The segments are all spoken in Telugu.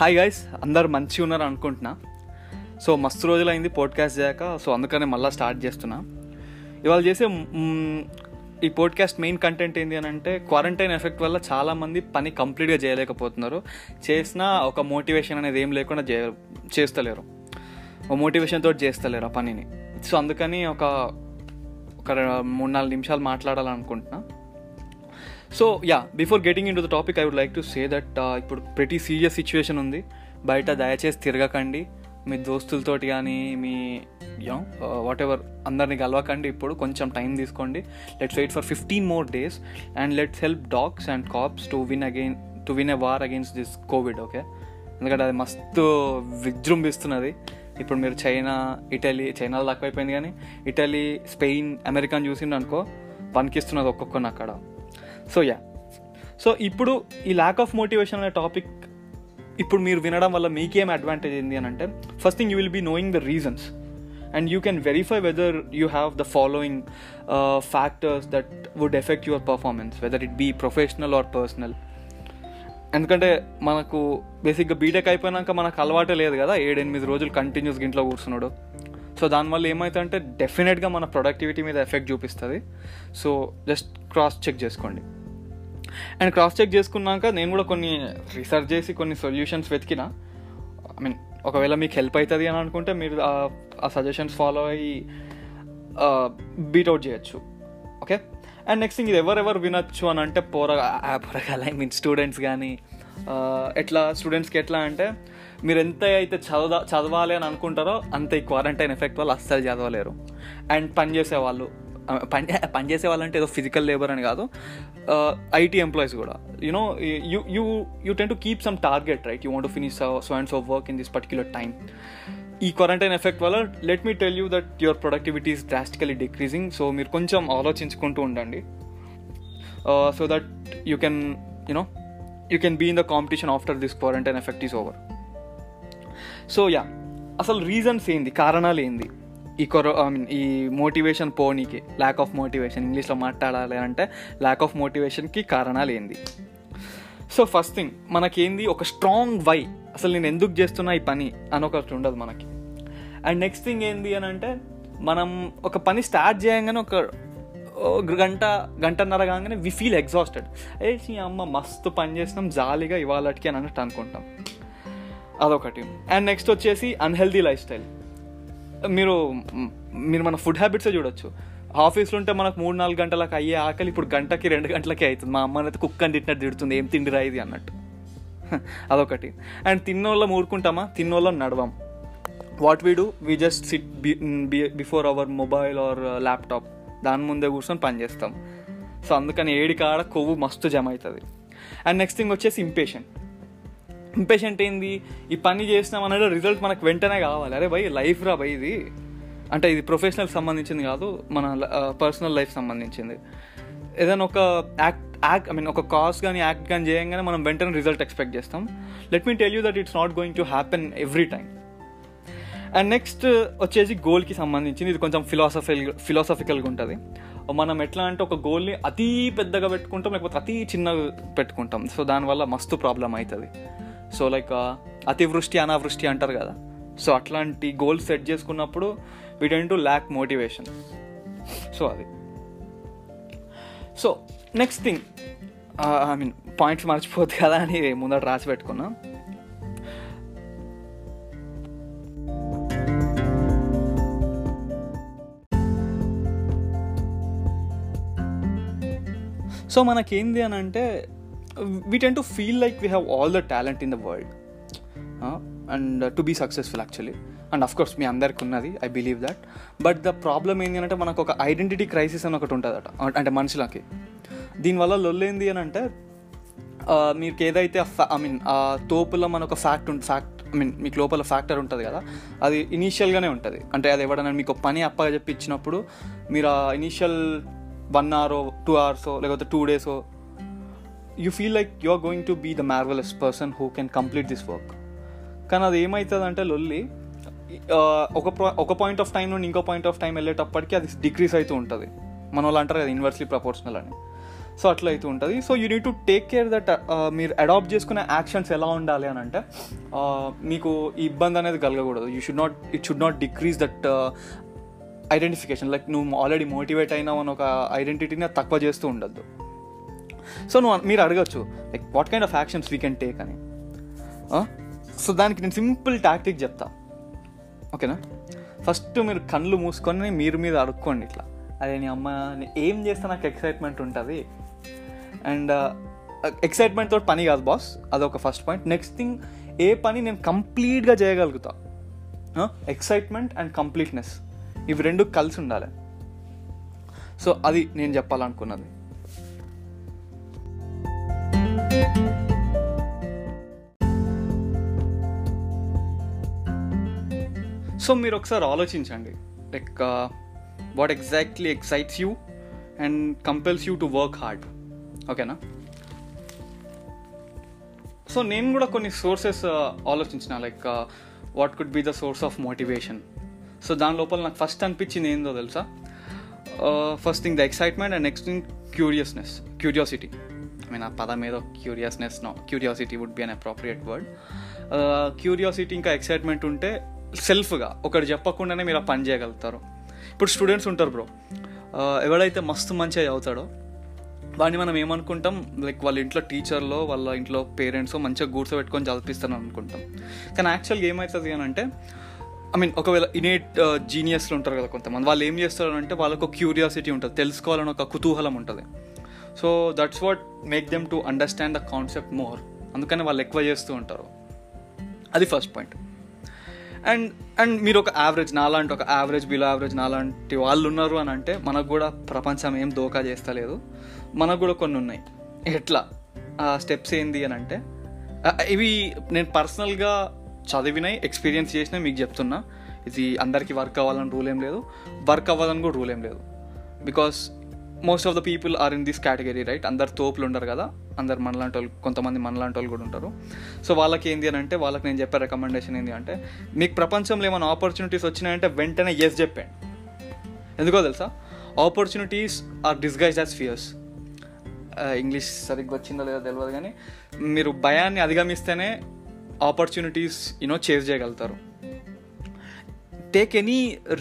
హాయ్ గైస్ అందరు మంచిగా ఉన్నారు అనుకుంటున్నా. సో మస్తు రోజులైంది పోడ్కాస్ట్ చేయక సో అందుకనే మళ్ళీ స్టార్ట్ చేస్తున్నా. ఇవాళ చేసే ఈ పోడ్కాస్ట్ మెయిన్ కంటెంట్ ఏంటి అని అంటే క్వారంటైన్ ఎఫెక్ట్ వల్ల చాలామంది పని కంప్లీట్గా చేయలేకపోతున్నారు. చేసినా ఒక మోటివేషన్ అనేది ఏం లేకుండా చే చేస్తలేరు. ఒక మోటివేషన్ తోటి చేస్తలేరు ఆ పనిని. సో అందుకని ఒక ఒక మూడు నాలుగు నిమిషాలు మాట్లాడాలనుకుంటున్నా. So yeah before getting into the topic I would like to say that ఇప్పుడు ప్రతి సీరియస్ సిచ్యువేషన్ ఉంది. బయట దయచేసి తిరగకండి. మీ దోస్తులతోటి కానీ మీ యో వాట్ ఎవర్ అందరిని కలవకండి ఇప్పుడు. కొంచెం టైం తీసుకోండి. Let's wait for fifteen more days and let's help docs and cops to win again to win a war against this covid okay ఎందుకంటే అది మస్తు విజృంభిస్తున్నది. ఇప్పుడు మీరు చైనా ఇటలీ చైనాలో తక్కువైపోయింది కానీ ఇటలీ స్పెయిన్ అమెరికాని చూసిండు అనుకో పనికిస్తున్నది ఒక్కొక్కరిని అక్కడ. సో యా సో ఇప్పుడు ఈ ల్యాక్ ఆఫ్ మోటివేషన్ అనే టాపిక్ ఇప్పుడు మీరు వినడం వల్ల మీకేం అడ్వాంటేజ్ ఏంది అని అంటే first thing you will be knowing the reasons and you can verify whether you have the following factors that would effect your performance whether it be professional or personal ఎందుకంటే మనకు బేసిక్గా బీటెక్ అయిపోయినాక మనకు అలవాటే లేదు కదా ఏడెనిమిది రోజులు కంటిన్యూస్గా ఇంట్లో కూర్చున్నాడు. సో దానివల్ల ఏమవుతుందంటే డెఫినెట్గా మన ప్రొడక్టివిటీ మీద ఎఫెక్ట్ చూపిస్తుంది. సో జస్ట్ క్రాస్ చెక్ చేసుకోండి. అండ్ క్రాస్ చెక్ చేసుకున్నాక నేను కూడా కొన్ని రీసెర్చ్ చేసి కొన్ని సొల్యూషన్స్ వెతికిన. ఐ మీన్ ఒకవేళ మీకు హెల్ప్ అవుతుంది అని అనుకుంటే మీరు ఆ- సజెషన్స్ ఫాలో అయ్యి బీట్అవుట్ చేయొచ్చు. ఓకే అండ్ నెక్స్ట్ థింగ్ ఇది ఎవరెవరు వినొచ్చు అని అంటే పోర పోరగాల ఐ మీన్ స్టూడెంట్స్ కానీ ఎట్లా స్టూడెంట్స్కి ఎట్లా అంటే మీరు ఎంత అయితే చదవ చదవాలి అని అనుకుంటారో అంత ఈ క్వారంటైన్ ఎఫెక్ట్ వాళ్ళు అస్సలు చదవలేరు. అండ్ పని చేసేవాళ్ళు పని పని చేసే వాళ్ళంటే ఏదో ఫిజికల్ లేబర్ అని కాదు. ఐటీ ఎంప్లాయీస్ కూడా. You know you you you tend to keep some target right you want to finish so and so work in this particular time ఈ క్వారంటైన్ ఎఫెక్ట్ వల్ల let me tell you that your productivity is drastically decreasing so మీరు కొంచెం ఆలోచించుకుంటూ ఉండండి. So that you can you know you can be in the competition after this quarantine effect is over so yeah అసలు రీజన్స్ ఏంది? కారణాలు ఏంది? ఈ కొరో ఐ మీన్ ఈ మోటివేషన్ పోనీకి ల్యాక్ ఆఫ్ మోటివేషన్ ఇంగ్లీష్లో మాట్లాడాలి అంటే ల్యాక్ ఆఫ్ మోటివేషన్కి కారణాలు ఏంది? సో ఫస్ట్ థింగ్ మనకేంది? ఒక స్ట్రాంగ్ వై అసలు నేను ఎందుకు చేస్తున్నా ఈ పని అని ఒకటి ఉండదు మనకి. అండ్ నెక్స్ట్ థింగ్ ఏంది అని అంటే మనం ఒక పని స్టార్ట్ చేయగానే ఒక గంట గంటన్నర కాగానే వి ఫీల్ ఎగ్జాస్టెడ్ ఏ ఈ అమ్మ మస్తు పని చేసినాం జాలీగా ఇవాళకి అని అన్నట్టు అనుకుంటాం. అదొకటి. అండ్ నెక్స్ట్ వచ్చేసి అన్హెల్దీ లైఫ్ స్టైల్ మీరు మీరు మన ఫుడ్ హ్యాబిట్స్ చూడొచ్చు. ఆఫీస్లో ఉంటే మనకు మూడు నాలుగు గంటలకు అయ్యే ఆకలి ఇప్పుడు గంటకి రెండు గంటలకే అవుతుంది. మా అమ్మని అయితే కుక్కని తిట్టినట్టు తిడుతుంది. ఏం తిండిరా ఇది? అన్నట్టు. అదొకటి. అండ్ తిన్నోళ్ళం ఊరుకుంటామా? తిన్నోళ్ళం నడవం. What we do we just sit before our mobile or laptop దాని ముందే కూర్చొని పని చేస్తాం. సో అందుకని ఏడికాడ కొవ్వు మస్తు జమ అవుతుంది. అండ్ నెక్స్ట్ థింగ్ వచ్చేసి ఇంపేషెంట్ ఇంపేషెంట్ ఏంది? ఈ పని చేసినాం అనేది రిజల్ట్ మనకు వెంటనే కావాలి. అరే భయ్ లైఫ్ రా భయ్ ఇది. అంటే ఇది ప్రొఫెషనల్ సంబంధించింది కాదు మన పర్సనల్ లైఫ్ సంబంధించింది. ఏదైనా ఒక యాక్ట్ యాక్ట్ ఐ మీన్ ఒక కాస్ కానీ యాక్ట్ కానీ చేయంగానే మనం వెంటనే రిజల్ట్ ఎక్స్పెక్ట్ చేస్తాం. Let me tell you that it's not going to happen every time and next వచ్చేసి గోల్కి సంబంధించింది. ఇది కొంచెం ఫిలాసఫికల్ ఫిలాసఫికల్గా ఉంటుంది. మనం ఎట్లా అంటే ఒక గోల్ని అతి పెద్దగా పెట్టుకుంటాం లేకపోతే అతి చిన్నగా పెట్టుకుంటాం. సో దానివల్ల మస్తు ప్రాబ్లం అవుతుంది. సో లైక్ uh, అతివృష్టి అనావృష్టి అంటారు కదా. సో అట్లాంటి గోల్స్ సెట్ చేసుకున్నప్పుడు we tend to lack motivation so అది. So next thing I mean points మర్చిపోద్ది కదా అని ముందర రాసి పెట్టుకున్నా. సో మనకేంది అని అంటే we tend to feel like we have all the talent in the world and to be successful actually and of course మీ అందరికి ఉన్నది. I believe that but the problem ఏంటి అంటే మనకు ఒక ఐడెంటిటీ క్రైసిస్ అని ఒకటి ఉంటుందట. అంటే మనుషులకి. దీనివల్ల లొల్లేంది అని అంటే మీకు ఏదైతే ఐ మీన్ ఆ తోపులో మనకు ఒక ఫ్యాక్ట్ ఉంటుంది ఫ్యాక్ట్ ఐ మీన్ మీకు లోపల ఫ్యాక్టర్ ఉంటుంది కదా అది ఇనీషియల్గానే ఉంటుంది. అంటే అది ఎవడన్నా మీకు పని అప్పగా చెప్పి ఇచ్చినప్పుడు మీరు ఆ ఇనీషియల్ వన్ అవర్ టూ అవర్సో లేకపోతే two డేసో you feel like you are going to be the marvellous person who can complete this work కానీ అది ఏమవుతుందంటే లొల్లి ఒక ఒక పాయింట్ ఆఫ్ టైం నుండి ఇంకో పాయింట్ ఆఫ్ టైం వెళ్ళేటప్పటికి అది డిక్రీస్ అవుతూ ఉంటుంది. మన వాళ్ళు అంటారు కదా ఇన్వర్స్లీ ప్రపోర్షనల్ అని. సో అట్లా అయితే ఉంటుంది. So you need to take care that మీరు అడాప్ట్ చేసుకునే యాక్షన్స్ ఎలా ఉండాలి అని అంటే మీకు ఈ ఇబ్బంది అనేది కలగకూడదు. You should not it should not decrease that identification like నువ్వు ఆల్రెడీ మోటివేట్ అయినావు అని ఒక ఐడెంటిటీని తక్కువ చేస్తూ ఉండద్దు. సో నువ్వు మీరు అడగచ్చు like what kind of actions we can take అని. సో దానికి నేను సింపుల్ టాక్టిక్ చెప్తా. ఓకేనా? ఫస్ట్ మీరు కళ్ళు మూసుకొని మీరు మీద అడుక్కోండి ఇట్లా. అదే నీ అమ్మ ఏం చేస్తే నాకు ఎక్సైట్మెంట్ ఉంటుంది? అండ్ ఎక్సైట్మెంట్ తోటి పని కాదు బాస్ అదొక ఫస్ట్ పాయింట్ నెక్స్ట్ థింగ్ ఏ పని నేను కంప్లీట్గా చేయగలుగుతా? ఎక్సైట్మెంట్ అండ్ కంప్లీట్నెస్ ఇవి రెండు కలిసి ఉండాలి. సో అది నేను చెప్పాలనుకున్నది. సో మీరు ఒకసారి ఆలోచించండి. Like what exactly excites you and compels you to work hard ఓకేనా సో నేను కూడా కొన్ని సోర్సెస్ uh, ఆలోచించిన. Like what could be the source of motivation so దాని లోపల నాకు ఫస్ట్ అనిపించింది ఏందో తెలుసా? First thing the excitement and next thing curiousness curiosity I mean ఆ పదం ఏదో curiousness no curiosity would be an appropriate word curiosity ఇంకా ఎక్సైట్మెంట్ ఉంటే సెల్ఫ్గా ఒకటి చెప్పకుండానే మీరు ఆ పని చేయగలుగుతారు. ఇప్పుడు స్టూడెంట్స్ ఉంటారు బ్రో. ఎవడైతే మస్తు మంచిగా చదువుతాడో వాడిని మనం ఏమనుకుంటాం? లైక్ వాళ్ళ ఇంట్లో టీచర్లో వాళ్ళ ఇంట్లో పేరెంట్స్ మంచిగా కూర్చోబెట్టుకొని చదివిస్తాను అనుకుంటాం. కానీ యాక్చువల్గా ఏమవుతుంది అని అంటే ఐ మీన్ ఒకవేళ ఇనేట్ జీనియస్లు ఉంటారు కదా కొంతమంది. వాళ్ళు ఏం చేస్తారు అంటే వాళ్ళకు క్యూరియాసిటీ ఉంటుంది తెలుసుకోవాలని ఒక కుతూహలం ఉంటుంది. So that's what make them to understand the concept more అందుకని వాళ్ళు ఎక్కువ చేస్తూ ఉంటారు. అది ఫస్ట్ పాయింట్ అండ్ అండ్ మీరు ఒక యావరేజ్ నాలాంటి ఒక యావరేజ్ బిలో యావరేజ్ నాలాంటి వాళ్ళు ఉన్నారు అని అంటే మనకు కూడా ప్రపంచం ఏం దోకా చేస్తలేదు. మనకు కూడా కొన్ని ఉన్నాయి. ఎట్లా? ఆ స్టెప్స్ ఏంది అని అంటే ఇవి నేను పర్సనల్గా చదివినాయి ఎక్స్పీరియన్స్ చేసినాయి మీకు చెప్తున్నా. ఇది అందరికీ వర్క్ అవ్వాలని రూల్ ఏం లేదు. వర్క్ అవ్వాలని కూడా రూల్ ఏం లేదు. Because most of the people are in this category right అందరు తోపులు ఉండరు కదా. అందరు మనలాంటి వాళ్ళు కొంతమంది మనలాంటి వాళ్ళు కూడా ఉంటారు. సో వాళ్ళకి ఏంది అని అంటే వాళ్ళకి నేను చెప్పే రికమెండేషన్ ఏంటి అంటే మీకు ప్రపంచంలో ఏమైనా ఆపర్చునిటీస్ వచ్చినాయంటే వెంటనే ఎస్ చెప్పండి ఎందుకో తెలుసా? Opportunities are disguise as fears English సరిగ్గా వచ్చిందో లేదో తెలియదు కానీ మీరు భయాన్ని అధిగమిస్తేనే ఆపర్చునిటీస్ యూనో చేజ్ చేయగలుగుతారు. Take any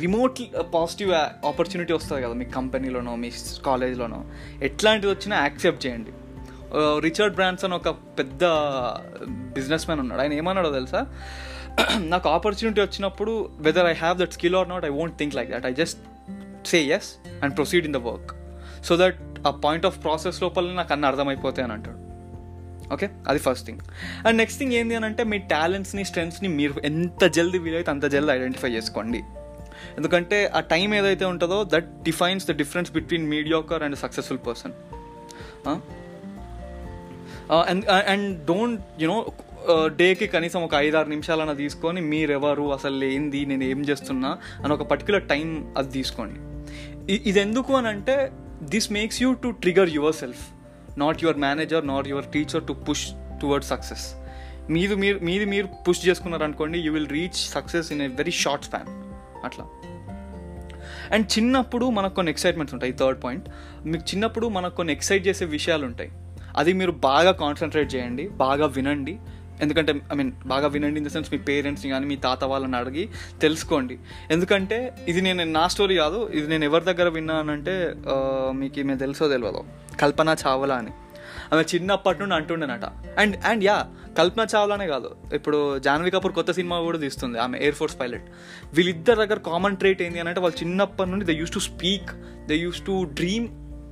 remote positive opportunity వస్తుంది కదా మీ కంపెనీలోనో మీ కాలేజ్లోనో ఎట్లాంటిది వచ్చినా యాక్సెప్ట్ చేయండి. రిచర్డ్ బ్రాన్సన్ ఒక పెద్ద బిజినెస్ మ్యాన్ ఉన్నాడు. ఆయన ఏమన్నాడో తెలుసా? నాకు ఆపర్చునిటీ వచ్చినప్పుడు whether I have that skill or not I won't think like that I just say yes and proceed in the work so that ah point of process లోపల నాకు అన్నీ అర్థమైపోతాయి అని అంటాడు. ఓకే అది first thing and next thing ఏంటి అని అంటే మీ టాలెంట్స్ని స్ట్రెంగ్స్ని మీరు ఎంత జల్దీ వీలైతే అంత జల్దీ ఐడెంటిఫై చేసుకోండి. ఎందుకంటే ఆ టైం ఏదైతే ఉంటుందో that defines the difference between mediocre and successful person and and don't you know డేకి కనీసం ఒక ఐదారు నిమిషాలన్నా తీసుకొని మీరెవరు అసలు ఏంది నేను ఏం చేస్తున్నా అని ఒక పర్టికులర్ టైం అది తీసుకోండి. ఇది ఎందుకు అని అంటే this makes you to trigger yourself not your manager not your teacher to push toward success మీది మీరు మీది మీరు పుష్ చేసుకున్నారు అనుకోండి you will reach success in a very short span అట్లా. అండ్ చిన్నప్పుడు మనకు కొన్ని ఎక్సైట్మెంట్స్ ఉంటాయి థర్డ్ పాయింట్ మీకు చిన్నప్పుడు మనకు కొన్ని ఎక్సైట్ చేసే విషయాలు ఉంటాయి అది మీరు బాగా కాన్సన్ట్రేట్ చేయండి బాగా వినండి. ఎందుకంటే ఐ మీన్ బాగా వినండి ఇన్ ద సెన్స్ మీ పేరెంట్స్ని కానీ మీ తాత వాళ్ళని అడిగి తెలుసుకోండి. ఎందుకంటే ఇది నేను నా స్టోరీ కాదు ఇది నేను ఎవరి దగ్గర విన్నానంటే మీకు ఈమె తెలుసో తెలియదు కల్పన చావలా అని. ఆమె చిన్నప్పటి నుండి అంటుండేనట. అండ్ అండ్ యా కల్పన చావ్లానే కాదు. ఇప్పుడు జాన్వీ కపూర్ కొత్త సినిమా కూడా తీస్తుంది ఆమె ఎయిర్ ఫోర్స్ పైలట్ వీళ్ళిద్దరి దగ్గర కామన్ ట్రేట్ ఏంటి అని అంటే వాళ్ళు చిన్నప్పటి నుండి they use to speak they use to dream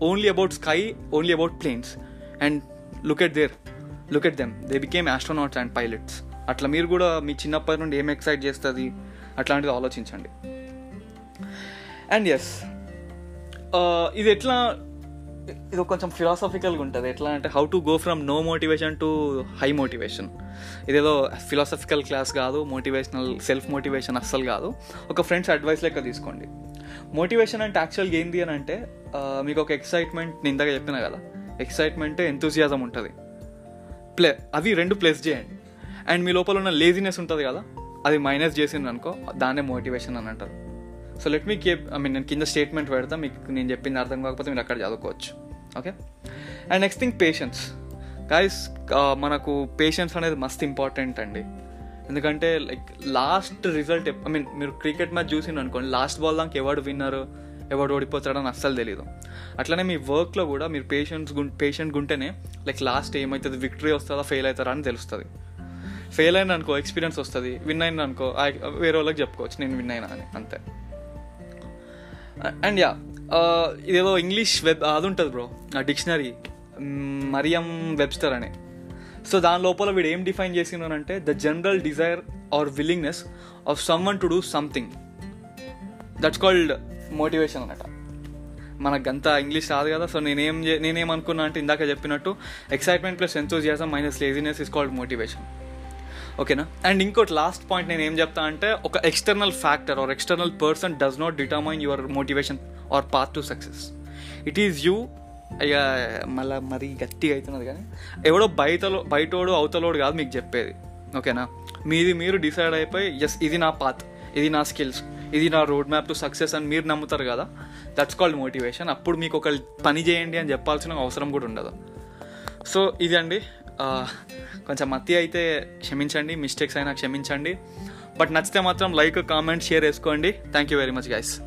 only about sky only about planes and look at their look at them they became astronauts and pilots అట్లా మీరు కూడా మీ చిన్నప్పటి నుండి ఏం ఎక్సైట్ చేస్తుంది? అట్లాంటిది ఆలోచించండి. అండ్ ఎస్ uh, ఇది ఎట్లా ఇది కొంచెం ఫిలాసఫికల్గా ఉంటుంది. ఎట్లా అంటే how to go from no motivation to high motivation ఇదేదో ఫిలాసఫికల్ క్లాస్ కాదు మోటివేషనల్ సెల్ఫ్ మోటివేషన్ అస్సలు కాదు. ఒక ఫ్రెండ్స్ అడ్వైస్ లెక్క తీసుకోండి. మోటివేషన్ అంటే యాక్చువల్గా ఏంది అని అంటే uh, మీకు ఒక ఎక్సైట్మెంట్ నేను ఇందాక చెప్పిన కదా. ఎక్సైట్మెంట్ ఎంతూజియాజం ఉంటుంది. ప్లే అవి రెండు ప్లస్ చేయండి. అండ్ మీ లోపల ఉన్న లేజినెస్ ఉంటుంది కదా అది మైనస్ చేసింది అనుకో దాన్నే మోటివేషన్ అని అంటారు. So let me keep I mean నేను కింద స్టేట్మెంట్ పెడతా మీకు నేను చెప్పింది అర్థం కాకపోతే మీరు అక్కడ చదువుకోవచ్చు. Okay and next thing patience guys మనకు పేషెన్స్ అనేది మస్త్ ఇంపార్టెంట్ అండి. ఎందుకంటే like last result I mean మీరు క్రికెట్ మ్యాచ్ చూసిండు అనుకోండి లాస్ట్ బాల్ దానికి ఎవరు విన్నారు ఎవడు ఓడిపోతాడని అస్సలు తెలియదు అట్లనే మీ వర్క్లో కూడా మీరు పేషెంట్స్ గుం పేషెంట్ ఉంటేనే లైక్ లాస్ట్ ఏమవుతుంది విక్టరీ వస్తుందా ఫెయిల్ అవుతారా అని తెలుస్తుంది. ఫెయిల్ అయిన అనుకో ఎక్స్పీరియన్స్ వస్తుంది విన్ అయిన అనుకో వేరే వాళ్ళకి చెప్పుకోవచ్చు నేను విన్ అయినా అని అంతే. అండ్ యా ఇదేదో ఇంగ్లీష్ వెబ్ అది ఉంటుంది బ్రో ఆ డిక్షనరీ మరియం వెబ్స్టర్ అని. సో దాని లోపల వీడు ఏం define చేసినానంటే the general desire or willingness of someone to do something that's called motivation అనమాట మనకు ఇంగ్లీష్ రాదు కదా సో నేనేం చే- నేనేమనుకున్నా అంటే ఇందాక చెప్పినట్టు excitement plus enthusiasm minus laziness is called motivation ఓకేనా? అండ్ ఇంకోటి లాస్ట్ పాయింట్ నేను ఏం చెప్తా అంటే ఒక external factor or external person does not determine your motivation or path to success it is you ఇక మళ్ళీ మరీ గట్టిగా అవుతున్నది కానీ ఎవడో బయటలో బయటోడు అవతలోడు కాదు మీకు చెప్పేది. ఓకేనా? మీది మీరు డిసైడ్ అయిపోయి ఎస్ ఇది నా పాత్ ఇది నా స్కిల్స్ ఇది నా రోడ్ మ్యాప్ టు సక్సెస్ అని మీరు నమ్ముతారు కదా? దట్స్ కాల్డ్ మోటివేషన్ అప్పుడు మీకు ఒక పని చేయండి అని చెప్పాల్సిన అవసరం కూడా ఉండదు. సో ఇది అండి కొంచెం మత్తి అయితే క్షమించండి. మిస్టేక్స్ అయినా క్షమించండి. బట్ నచ్చితే మాత్రం లైక్ కామెంట్ షేర్ వేసుకోండి. Thank you very much guys